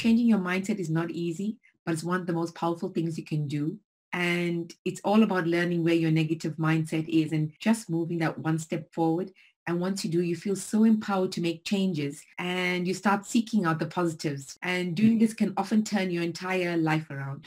changing your mindset is not easy, but it's one of the most powerful things you can do. And it's all about learning where your negative mindset is and just moving that one step forward. And once you do, you feel so empowered to make changes and you start seeking out the positives. And doing this can often turn your entire life around.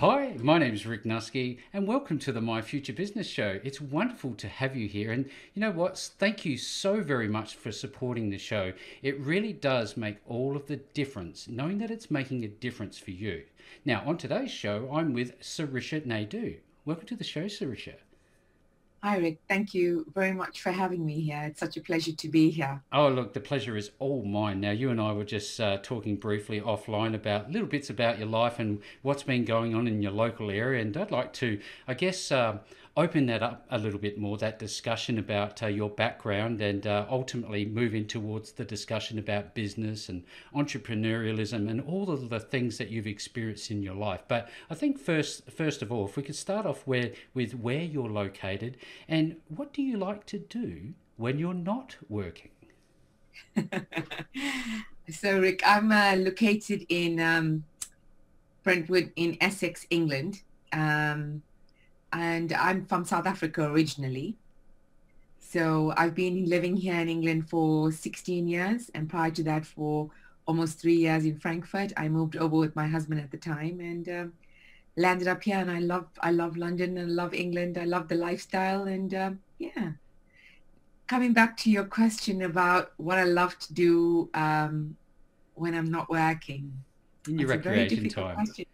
Hi, my name is Rick Nusky, and welcome to the My Future Business Show. It's wonderful to have you here. And you know what? Thank you so very much for supporting the show. It really does make all of the difference, knowing that it's making a difference for you. Now, on today's show, I'm with Sarisha Naidoo. Welcome to the show, Sarisha. Hi, Rick. Thank you very much for having me here. It's such a pleasure to be here. Oh, look, the pleasure is all mine. Now, you and I were just uh, talking briefly offline about little bits about your life and what's been going on in your local area. And I'd like to, I guess, uh, open that up a little bit more, that discussion about uh, your background, and uh, ultimately move in towards the discussion about business and entrepreneurialism and all of the things that you've experienced in your life. But I think first, first of all, if we could start off where, with where you're located and what do you like to do when you're not working? so, Rick, I'm uh, located in um, Brentwood in Essex, England. Um, and I'm from South Africa originally. So I've been living here in England for 16 years, and prior to that, for almost three years in Frankfurt. I moved over with my husband at the time and um, landed up here. And I love I love London and love England. I love the lifestyle, and um, yeah. Coming back to your question about what I love to do um, when I'm not working. In your recreation time. Question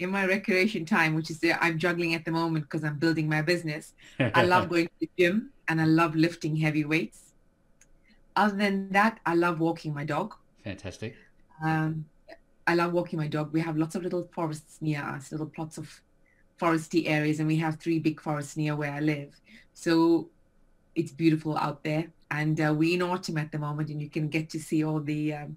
in my recreation time, which is I'm juggling at the moment because I'm building my business. I love going to the gym and I love lifting heavy weights. Other than that, I love walking my dog. Fantastic. Um, I love walking my dog. We have lots of little forests near us, little plots of foresty areas, and we have three big forests near where I live. So it's beautiful out there. And uh, we're in autumn at the moment, and you can get to see all the um,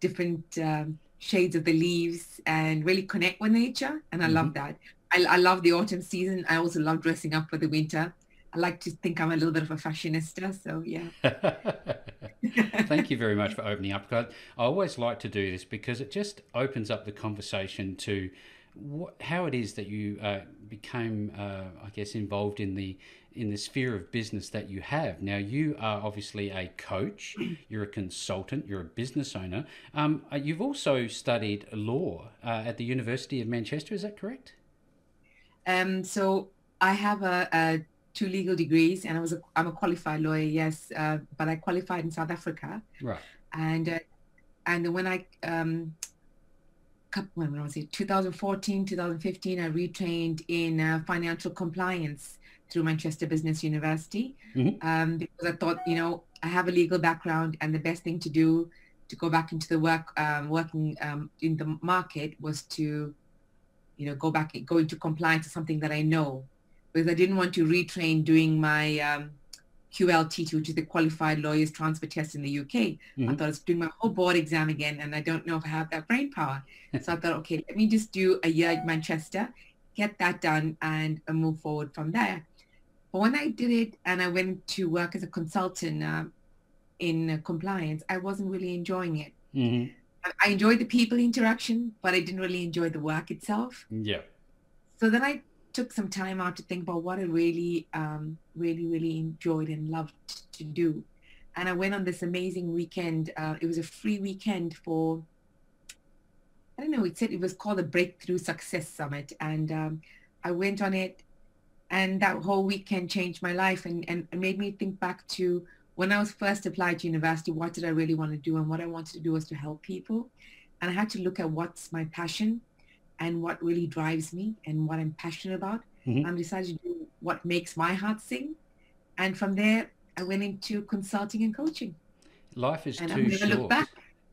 different um, shades of the leaves and really connect with nature. And I mm-hmm. love that. I, I, love the autumn season. I also love dressing up for the winter. I like to think I'm a little bit of a fashionista. So, yeah. Thank you very much for opening up. I always like to do this because it just opens up the conversation to what, how it is that you uh, became, uh, I guess, involved in the in the sphere of business that you have. Now, you are obviously a coach, you're a consultant, you're a business owner. Um, uh, you've also studied law uh, at the University of Manchester, is that correct? Um, so I have a, a, two legal degrees, and I was a, I'm a qualified lawyer, yes, uh, but I qualified in South Africa. Right. And uh, and when I um, when was it 2014 2015 i retrained in uh, financial compliance through Manchester Business University mm-hmm. um, because I thought, you know, I have a legal background and the best thing to do to go back into the work, um, working um, in the market was to, you know, go back, go into compliance to something that I know because I didn't want to retrain doing my um, QLT, which is the Qualified Lawyers Transfer Test in the UK. Mm-hmm. I thought I was doing my whole board exam again and I don't know if I have that brain power. so I thought, okay, let me just do a year at Manchester, get that done and move forward from there. But when I did it and I went to work as a consultant uh, in compliance, I wasn't really enjoying it. Mm-hmm. I enjoyed the people interaction, but I didn't really enjoy the work itself. Yeah. So then I took some time out to think about what I really, um, really, really enjoyed and loved to do. And I went on this amazing weekend. Uh, it was a free weekend for, I don't know, it said it was called the Breakthrough Success Summit. And um, I went on it and that whole weekend changed my life and, and made me think back to when I was first applied to university, what did I really want to do? And what I wanted to do was to help people. And I had to look at what's my passion and what really drives me and what I'm passionate about. Mm-hmm. And decided to do what makes my heart sing. And from there, I went into consulting and coaching. Life is and too short,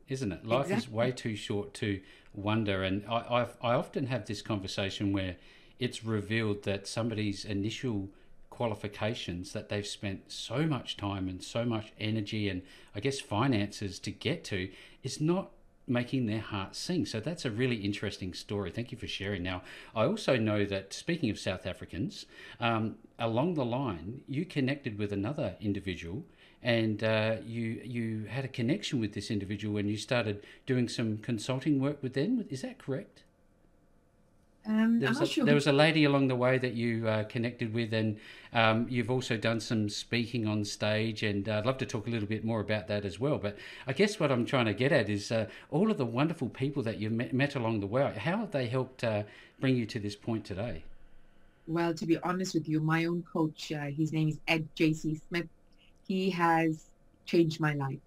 isn't it? Life exactly. is way too short to wonder. And I, I've, I often have this conversation where it's revealed that somebody's initial qualifications that they've spent so much time and so much energy and I guess finances to get to is not making their heart sing. So that's a really interesting story. Thank you for sharing. Now, I also know that speaking of South Africans, um, along the line, you connected with another individual and uh, you you had a connection with this individual and you started doing some consulting work with them. Is that correct? Um, there, was a, sure. there was a lady along the way that you uh, connected with, and um, you've also done some speaking on stage. And uh, I'd love to talk a little bit more about that as well. But I guess what I'm trying to get at is uh, all of the wonderful people that you met, met along the way. How have they helped uh, bring you to this point today? Well, to be honest with you, my own coach, uh, his name is Ed J.C. Smith. He has changed my life.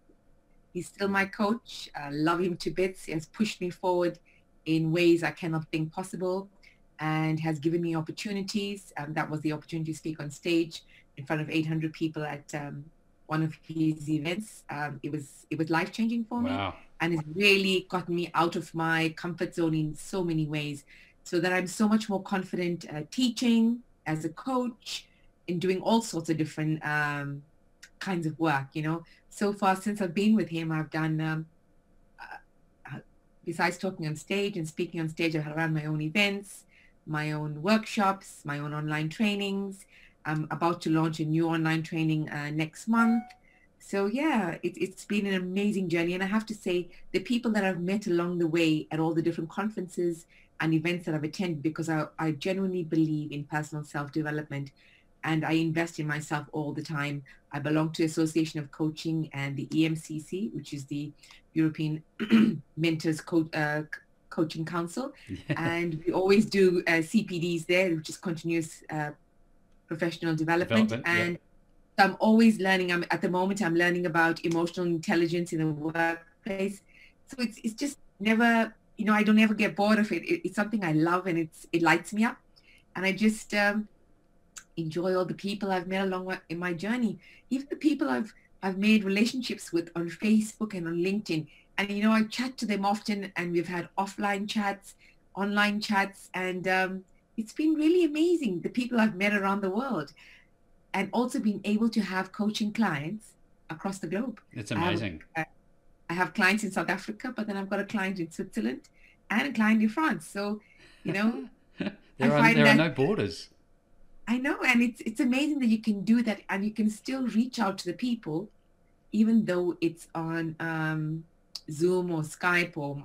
He's still my coach. I love him to bits. He has pushed me forward in ways I cannot think possible and has given me opportunities. Um, that was the opportunity to speak on stage in front of 800 people at um, one of his events. Um, it was it was life changing for wow. me, and it's really gotten me out of my comfort zone in so many ways, so that I'm so much more confident uh, teaching as a coach, in doing all sorts of different um, kinds of work. You know, so far since I've been with him, I've done um, besides talking on stage and speaking on stage, I've run my own events, my own workshops, my own online trainings. I'm about to launch a new online training uh, next month. So yeah, it, it's been an amazing journey. And I have to say, the people that I've met along the way at all the different conferences and events that I've attended, because I, I genuinely believe in personal self-development and I invest in myself all the time. I belong to Association of Coaching and the EMCC, which is the European Mentors Co- uh, Coaching Council, and we always do uh, CPDs there, which is continuous uh, professional development. development and yeah. I'm always learning. I'm at the moment I'm learning about emotional intelligence in the workplace. So it's it's just never, you know, I don't ever get bored of it. it it's something I love and it's it lights me up, and I just um, enjoy all the people I've met along in my journey, even the people I've I've made relationships with on Facebook and on LinkedIn. And, you know, I chat to them often and we've had offline chats, online chats, and um, it's been really amazing, the people I've met around the world and also being able to have coaching clients across the globe. It's amazing. I have clients in South Africa, but then I've got a client in Switzerland and a client in France. So, you know, there, are, there are no borders. I know, and it's it's amazing that you can do that, and you can still reach out to the people even though it's on um, Zoom or Skype or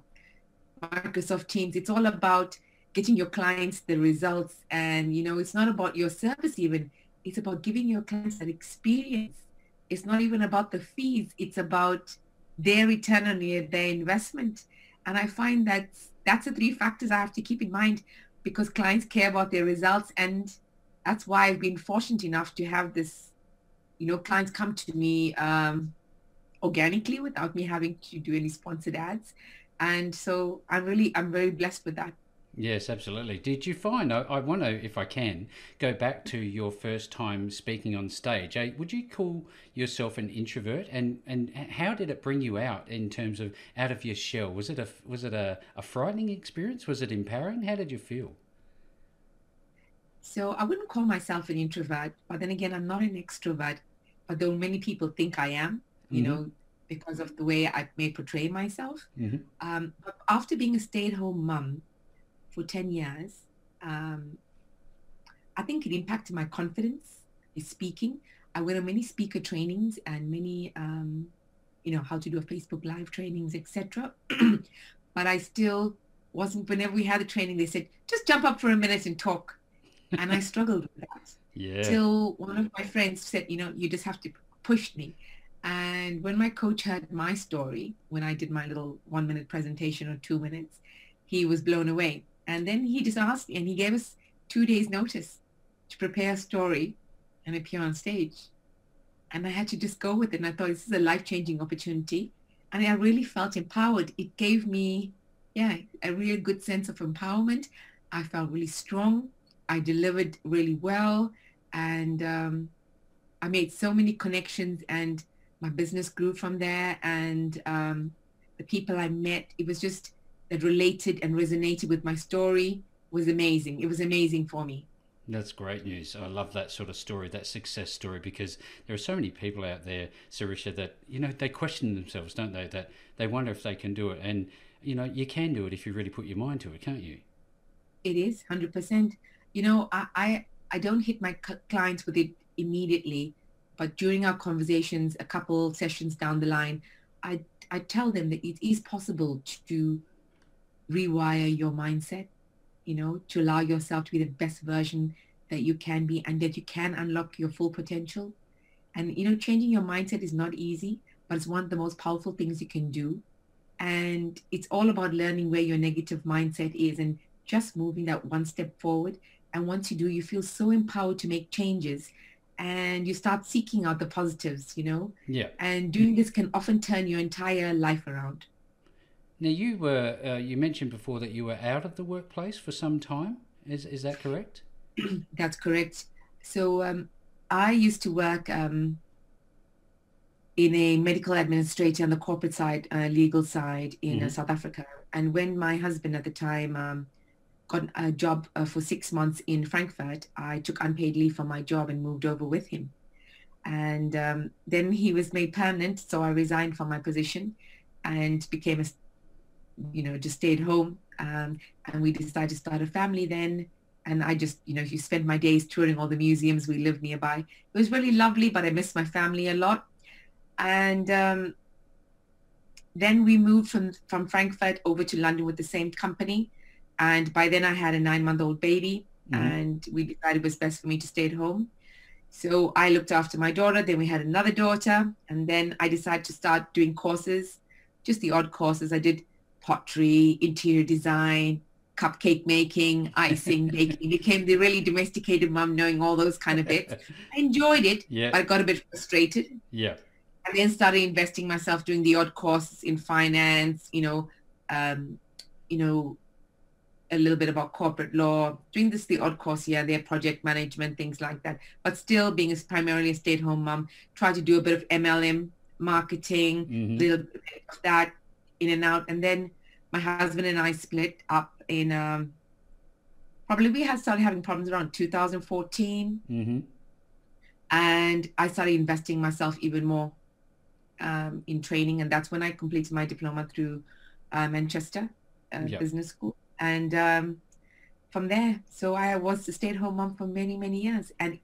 Microsoft Teams, it's all about getting your clients the results. And, you know, it's not about your service even. It's about giving your clients that experience. It's not even about the fees. It's about their return on their investment. And I find that that's the three factors I have to keep in mind because clients care about their results. And that's why I've been fortunate enough to have this, you know, clients come to me um, organically without me having to do any sponsored ads. And so I'm really, I'm very blessed with that. Yes, absolutely. Did you find, I, I want to, if I can, go back to your first time speaking on stage. Uh, would you call yourself an introvert? And, and how did it bring you out in terms of out of your shell? Was it a, was it a, a frightening experience? Was it empowering? How did you feel? So I wouldn't call myself an introvert, but then again, I'm not an extrovert, although many people think I am you mm-hmm. know, because of the way I may portray myself. Mm-hmm. Um, but after being a stay-at-home mom for 10 years, um, I think it impacted my confidence in speaking. I went on many speaker trainings and many, um, you know, how to do a Facebook live trainings, etc. but I still wasn't, whenever we had a training, they said, just jump up for a minute and talk. And I struggled with that. Yeah. Till one of my friends said, you know, you just have to push me. And when my coach heard my story, when I did my little one minute presentation or two minutes, he was blown away. And then he just asked me and he gave us two days notice to prepare a story and appear on stage. And I had to just go with it. And I thought this is a life-changing opportunity. And I really felt empowered. It gave me, yeah, a real good sense of empowerment. I felt really strong. I delivered really well. And um, I made so many connections and my business grew from there and um, the people I met, it was just that related and resonated with my story was amazing. It was amazing for me. That's great news. I love that sort of story, that success story, because there are so many people out there, Sarisha, that you know they question themselves, don't they? That they wonder if they can do it, and you know you can do it if you really put your mind to it, can't you? It is hundred percent. You know, I, I I don't hit my clients with it immediately, but during our conversations, a couple sessions down the line, I I tell them that it is possible to rewire your mindset you know, to allow yourself to be the best version that you can be and that you can unlock your full potential. And, you know, changing your mindset is not easy, but it's one of the most powerful things you can do. And it's all about learning where your negative mindset is and just moving that one step forward. And once you do, you feel so empowered to make changes and you start seeking out the positives, you know? Yeah. And doing this can often turn your entire life around. Now you were uh, you mentioned before that you were out of the workplace for some time. Is is that correct? That's correct. So um, I used to work um, in a medical administrator on the corporate side, uh, legal side in uh, mm-hmm. South Africa. And when my husband at the time um, got a job uh, for six months in Frankfurt, I took unpaid leave from my job and moved over with him. And um, then he was made permanent, so I resigned from my position and became a you know, just stayed home. Um, and we decided to start a family then. And I just, you know, you spend my days touring all the museums we live nearby. It was really lovely, but I missed my family a lot. And um, then we moved from, from Frankfurt over to London with the same company. And by then I had a nine month old baby mm-hmm. and we decided it was best for me to stay at home. So I looked after my daughter. Then we had another daughter. And then I decided to start doing courses, just the odd courses. I did pottery, interior design, cupcake making, icing, baking. Became the really domesticated mom, knowing all those kind of bits. I enjoyed it, yeah. but I got a bit frustrated. Yeah. And then started investing myself, doing the odd courses in finance, you know, um, you know, a little bit about corporate law, doing this the odd course here, there, project management, things like that. But still being as primarily a stay-at-home mom, try to do a bit of MLM marketing, mm-hmm. little bit of that, in and out. And then my husband and I split up in um, probably we had started having problems around 2014. Mm-hmm. And I started investing myself even more um, in training. And that's when I completed my diploma through uh, Manchester uh, yep. Business School. And um, from there, so I was a stay-at-home mom for many, many years. And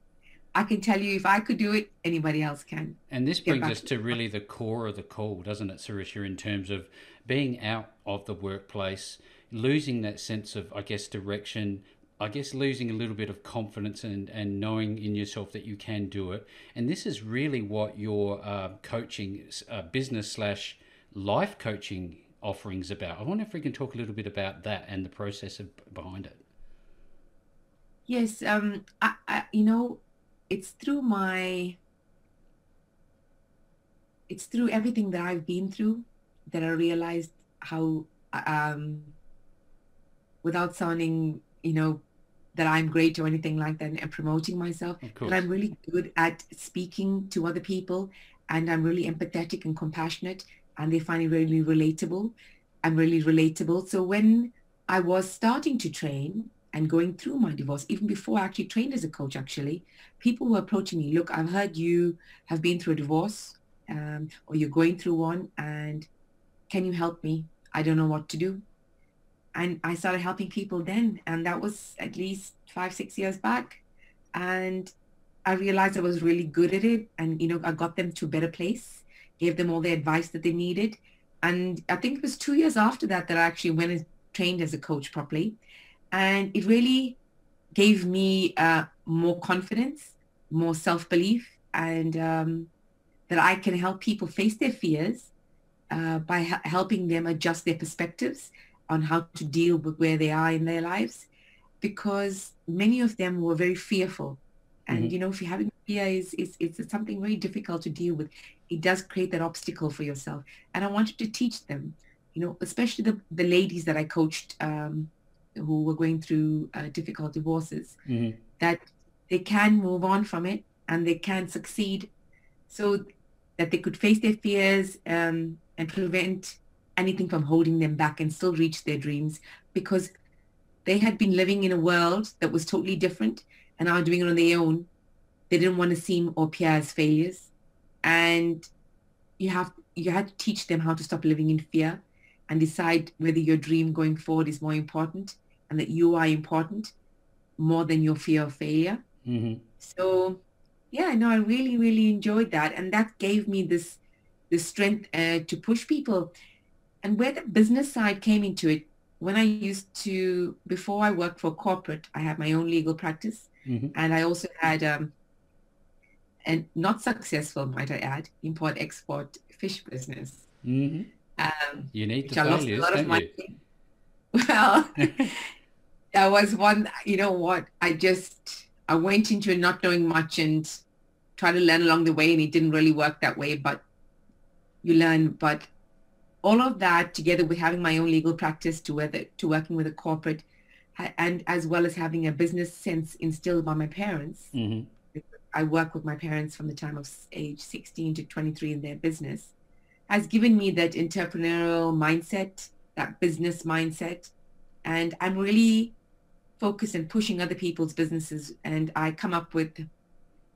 I can tell you if I could do it, anybody else can. And this brings us to really the core of the call, doesn't it, Sarisha, in terms of being out of the workplace, losing that sense of, I guess, direction, I guess losing a little bit of confidence and, and knowing in yourself that you can do it. And this is really what your uh, coaching, uh, business slash life coaching offerings about. I wonder if we can talk a little bit about that and the process of, behind it. Yes, um, I, I, you know, it's through my it's through everything that I've been through that I realized how um without sounding, you know, that I'm great or anything like that and promoting myself, that I'm really good at speaking to other people and I'm really empathetic and compassionate and they find it really relatable. I'm really relatable. So when I was starting to train, and going through my divorce, even before I actually trained as a coach, actually, people were approaching me, look, I've heard you have been through a divorce um, or you're going through one and can you help me? I don't know what to do. And I started helping people then. And that was at least five, six years back. And I realized I was really good at it. And, you know, I got them to a better place, gave them all the advice that they needed. And I think it was two years after that that I actually went and trained as a coach properly and it really gave me uh, more confidence, more self-belief, and um, that I can help people face their fears uh, by ha- helping them adjust their perspectives on how to deal with where they are in their lives, because many of them were very fearful. And mm-hmm. you know, if you're having fear is, is it's something very difficult to deal with. It does create that obstacle for yourself. And I wanted to teach them, you know, especially the, the ladies that I coached um, who were going through uh, difficult divorces, mm-hmm. that they can move on from it and they can succeed so that they could face their fears um, and prevent anything from holding them back and still reach their dreams because they had been living in a world that was totally different and are doing it on their own, they didn't want to seem or appear as failures. And you have you had to teach them how to stop living in fear and decide whether your dream going forward is more important and that you are important more than your fear of failure. Mm-hmm. So yeah, no, I really, really enjoyed that. And that gave me this, the strength uh, to push people. And where the business side came into it, when I used to, before I worked for corporate, I had my own legal practice. Mm-hmm. And I also had, um, and not successful, might I add, import-export fish business. Mm-hmm. Um, You need the I lost a lot of money. you? Well, that was one, you know what, I just, I went into it not knowing much and tried to learn along the way and it didn't really work that way, but you learn. But all of that together with having my own legal practice to whether, to working with a corporate and as well as having a business sense instilled by my parents. hmm I work with my parents from the time of age 16 to 23 in their business, has given me that entrepreneurial mindset, that business mindset. And I'm really focused on pushing other people's businesses. And I come up with,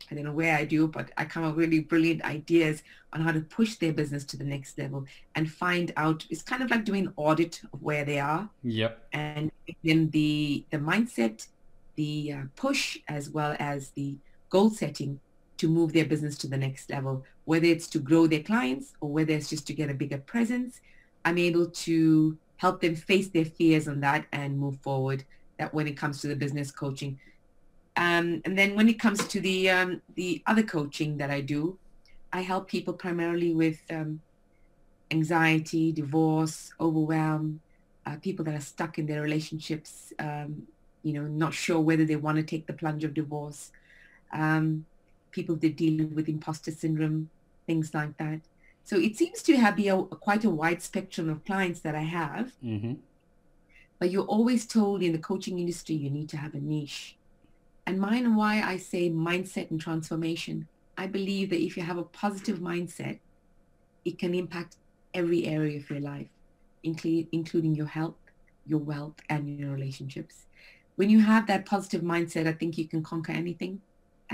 I don't know where I do, but I come up with really brilliant ideas on how to push their business to the next level and find out, it's kind of like doing an audit of where they are Yep. and then the the mindset, the uh, push, as well as the goal setting to move their business to the next level, whether it's to grow their clients or whether it's just to get a bigger presence. I'm able to help them face their fears on that and move forward. That when it comes to the business coaching, um, and then when it comes to the um, the other coaching that I do, I help people primarily with um, anxiety, divorce, overwhelm, uh, people that are stuck in their relationships, um, you know, not sure whether they want to take the plunge of divorce, um, people that deal with imposter syndrome, things like that. So it seems to have be a, quite a wide spectrum of clients that I have, hmm but you're always told in the coaching industry you need to have a niche. And mine why I say mindset and transformation. I believe that if you have a positive mindset, it can impact every area of your life, including including your health, your wealth, and your relationships. When you have that positive mindset, I think you can conquer anything.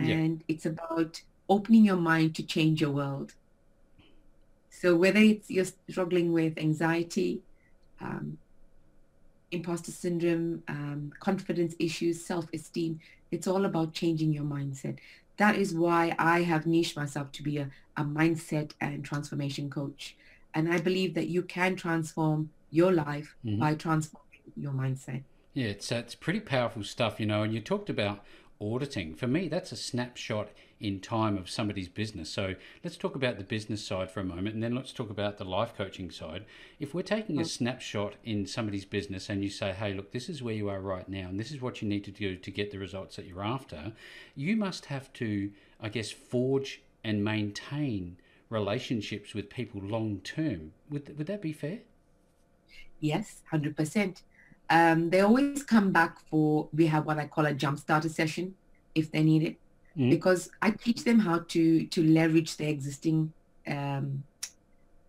Yeah. And it's about opening your mind to change your world. So whether it's you're struggling with anxiety, um, imposter syndrome, um, confidence issues, self-esteem, it's all about changing your mindset. That is why I have niched myself to be a, a mindset and transformation coach. And I believe that you can transform your life Mhm. by transforming your mindset. Yeah, it's it's pretty powerful stuff, you know. And you talked about auditing. For me, that's a snapshot in time of somebody's business. So let's talk about the business side for a moment, and then let's talk about the life coaching side. If we're taking a mm. snapshot in somebody's business, and you say, "Hey, look, this is where you are right now, and this is what you need to do to get the results that you're after," you must have to, I guess, forge and maintain relationships with people long term. Would would that be fair? Yes, 100%. Um, they always come back for, we have what I call a jump starter session if they need it. Mhm. Because I teach them how to, to leverage their existing, um,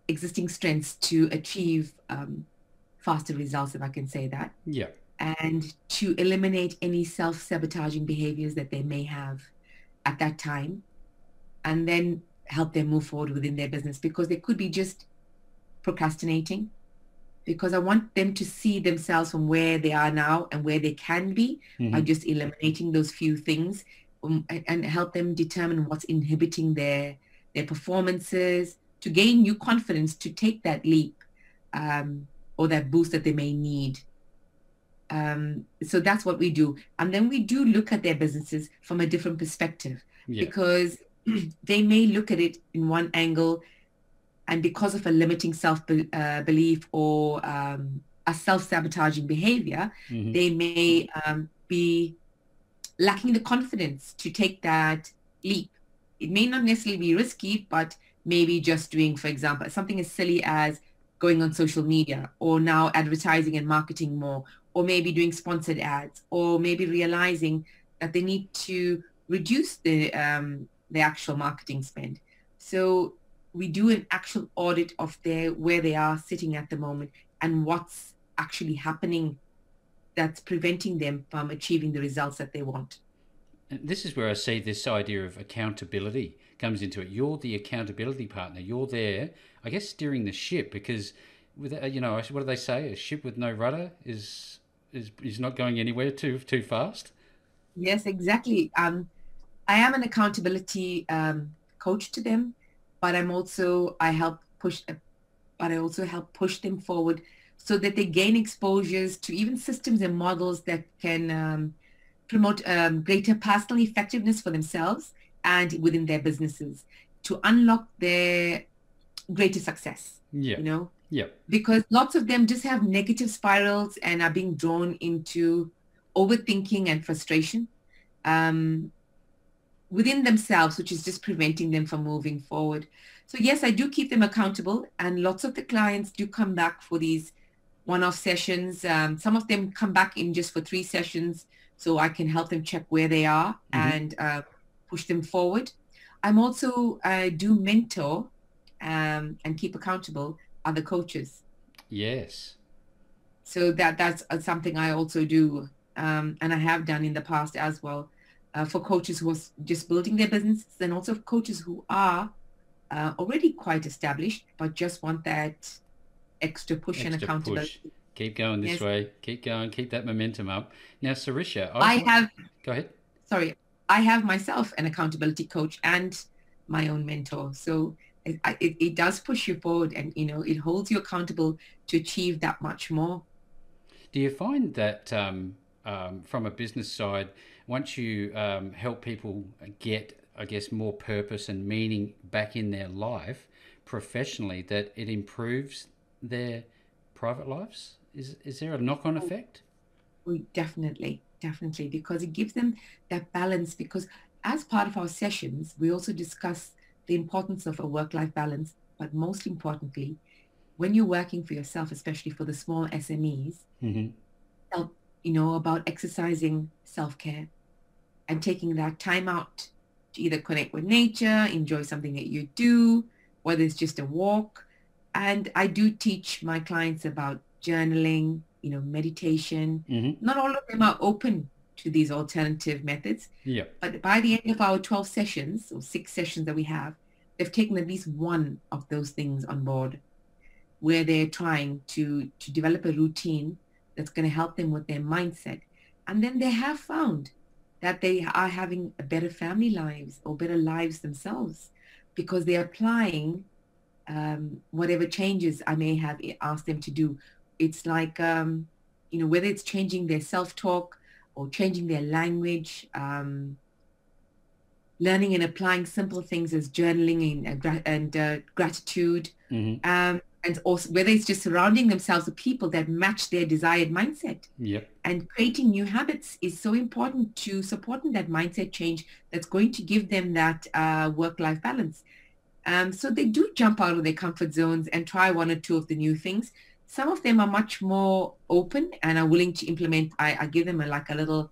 existing strengths to achieve um, faster results, if I can say that, Yeah. and to eliminate any self-sabotaging behaviors that they may have at that time, and then help them move forward within their business because they could be just procrastinating because I want them to see themselves from where they are now and where they can be by Mhm. just eliminating those few things um, and, and help them determine what's inhibiting their their performances to gain new confidence to take that leap um, or that boost that they may need. Um, so that's what we do. And then we do look at their businesses from a different perspective Yeah. because they may look at it in one angle and because of a limiting self uh, belief or um, a self-sabotaging behavior Mhm. they may um, be lacking the confidence to take that leap it may not necessarily be risky but maybe just doing for example something as silly as going on social media or now advertising and marketing more or maybe doing sponsored ads or maybe realizing that they need to reduce the um, the actual marketing spend so we do an actual audit of their where they are sitting at the moment and what's actually happening that's preventing them from achieving the results that they want. And this is where I see this idea of accountability comes into it. You're the accountability partner. You're there, I guess, steering the ship because, with uh, you know, what do they say? A ship with no rudder is is is not going anywhere too too fast. Yes, exactly. Um, I am an accountability um, coach to them, but I'm also I help push, but I also help push them forward so that they gain exposures to even systems and models that can um, promote um, greater personal effectiveness for themselves and within their businesses to unlock their greater success. Yeah. You know? Yeah. Because lots of them just have negative spirals and are being drawn into overthinking and frustration um, within themselves, which is just preventing them from moving forward. So yes, I do keep them accountable and lots of the clients do come back for these one-off sessions. Um, some of them come back in just for three sessions so I can help them check where they are mm-hmm. and uh, push them forward. I'm also uh, do mentor um, and keep accountable other coaches. Yes. So that that's uh, something I also do, um, and I have done in the past as well, uh, for coaches who are just building their businesses, and also coaches who are uh, already quite established but just want that extra push extra and accountability. Push. Keep going this yes. way. Keep going. Keep that momentum up. Now, Sarisha, I, I have. Go ahead. Sorry, I have myself an accountability coach and my own mentor. So it, it, it does push you forward, and you know it holds you accountable to achieve that much more. Do you find that um, um, from a business side, once you um, help people get, I guess, more purpose and meaning back in their life professionally, that it improves their private lives? Is is there a knock on oh, effect? We definitely, definitely, because it gives them that balance. Because as part of our sessions, we also discuss the importance of a work life balance, but most importantly, when you're working for yourself, especially for the small SMEs, mm-hmm. help, you know, about exercising self care and taking that time out to either connect with nature, enjoy something that you do, whether it's just a walk. And I do teach my clients about journaling, you know, meditation. Mm-hmm. Not all of them are open to these alternative methods. Yeah. But by the end of our 12 sessions or six sessions that we have, they've taken at least one of those things on board where they're trying to, to develop a routine that's going to help them with their mindset. And then they have found that they are having better family lives or better lives themselves because they're applying um, whatever changes I may have asked them to do it's like um, you know whether it's changing their self-talk or changing their language um, learning and applying simple things as journaling and, uh, and uh, gratitude mm-hmm. And also whether it's just surrounding themselves with people that match their desired mindset yep. and creating new habits is so important to supporting that mindset change that's going to give them that uh, work-life balance um, so they do jump out of their comfort zones and try one or two of the new things some of them are much more open and are willing to implement. I, I give them a, like a little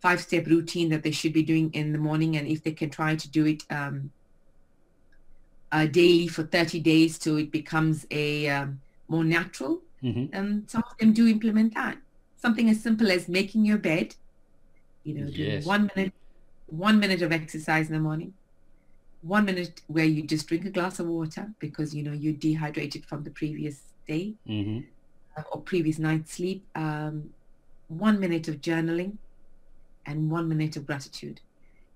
five-step routine that they should be doing in the morning, and if they can try to do it um, uh, daily for 30 days, so it becomes a um, more natural. Mm-hmm. Um, some of them do implement that. Something as simple as making your bed. You know, yes. one minute, one minute of exercise in the morning one minute where you just drink a glass of water because you know you're dehydrated from the previous day mm-hmm. uh, or previous night's sleep, um, one minute of journaling, and one minute of gratitude.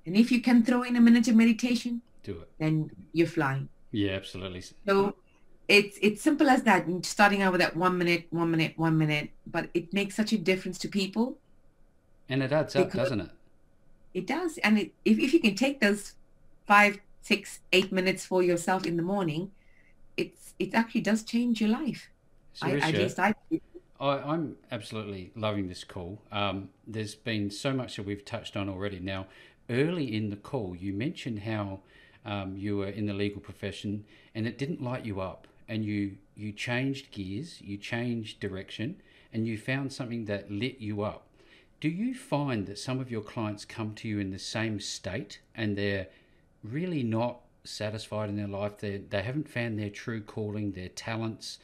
And if you can throw in a minute of meditation, do it. Then you're flying. Yeah, absolutely. So it's it's simple as that. Starting out with that one minute, one minute, one minute, but it makes such a difference to people. And it adds up, doesn't it? It does. And it, if if you can take those five, six, eight minutes for yourself in the morning, it's it actually does change your life. Sarisha, I, at least I. I, am absolutely loving this call. Um, there's been so much that we've touched on already. Now, early in the call, you mentioned how um, you were in the legal profession and it didn't light you up, and you you changed gears, you changed direction, and you found something that lit you up. Do you find that some of your clients come to you in the same state and they're really not satisfied in their life. They they haven't found their true calling, their talents,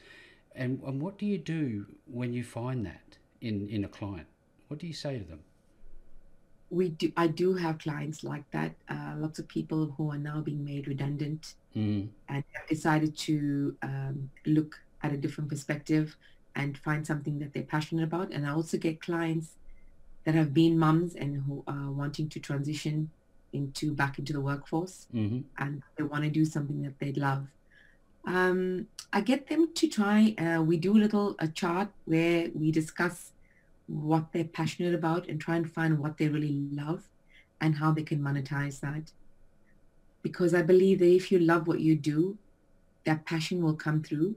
and and what do you do when you find that in in a client? What do you say to them? We do. I do have clients like that. Uh, lots of people who are now being made redundant Mm. and have decided to um, look at a different perspective and find something that they're passionate about. And I also get clients that have been mums and who are wanting to transition into back into the workforce hmm and they want to do something that they love. Um, I get them to try. Uh, we do a little a chart where we discuss what they're passionate about and try and find what they really love and how they can monetize that. Because I believe that if you love what you do, that passion will come through,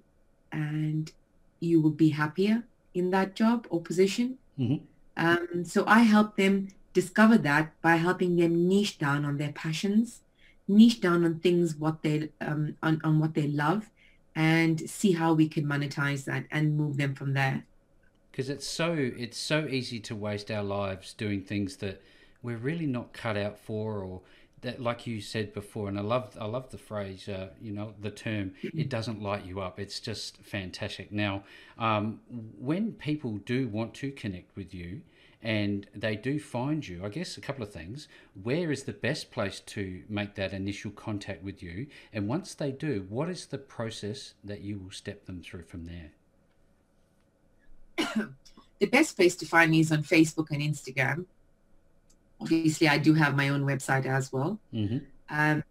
and you will be happier in that job or position. Mhm. Um, so I help them discover that by helping them niche down on their passions niche down on things what they um, on, on what they love and see how we can monetize that and move them from there because it's so it's so easy to waste our lives doing things that we're really not cut out for or that like you said before and i love i love the phrase uh, you know the term it doesn't light you up. It's just fantastic. Now um, when people do want to connect with you and they do find you i guess a couple of things. Where is the best place to make that initial contact with you? And once they do what is the process that you will step them through from there the best place to find me is on facebook and instagram obviously i do have my own website as well mm-hmm. um,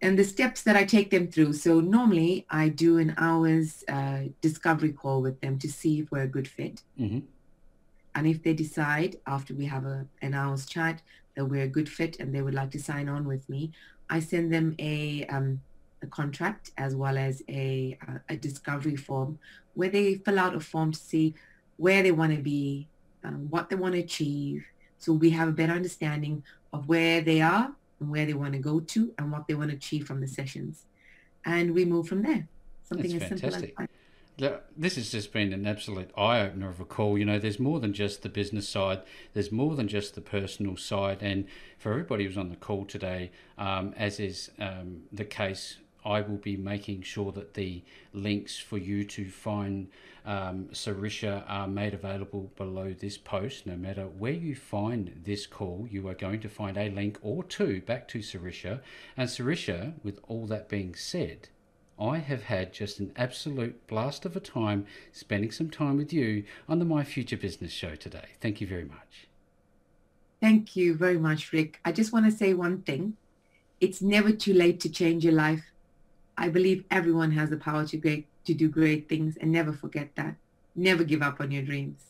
and the steps that i take them through so normally i do an hour's uh, discovery call with them to see if we're a good fit Mm-hmm. And if they decide after we have a, an hour's chat that we're a good fit and they would like to sign on with me, I send them a, um, a contract as well as a, a, a discovery form where they fill out a form to see where they want to be, um, what they want to achieve. So we have a better understanding of where they are and where they want to go to and what they want to achieve from the sessions. And we move from there. Something That's as simple as fantastic. that. This has just been an absolute eye opener of a call. You know, there's more than just the business side, there's more than just the personal side. And for everybody who's on the call today, um, as is um, the case, I will be making sure that the links for you to find um, Sarisha are made available below this post. No matter where you find this call, you are going to find a link or two back to Sarisha. And Sarisha, with all that being said, I have had just an absolute blast of a time spending some time with you on the My Future Business show today. Thank you very much. Thank you very much, Rick. I just want to say one thing. It's never too late to change your life. I believe everyone has the power to great to do great things and never forget that. Never give up on your dreams.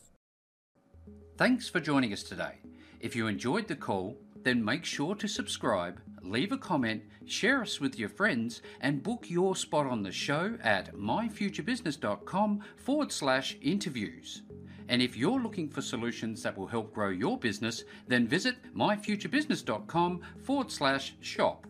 Thanks for joining us today. If you enjoyed the call, then make sure to subscribe, leave a comment, share us with your friends, and book your spot on the show at myfuturebusiness.com forward slash interviews. And if you're looking for solutions that will help grow your business, then visit myfuturebusiness.com forward slash shop.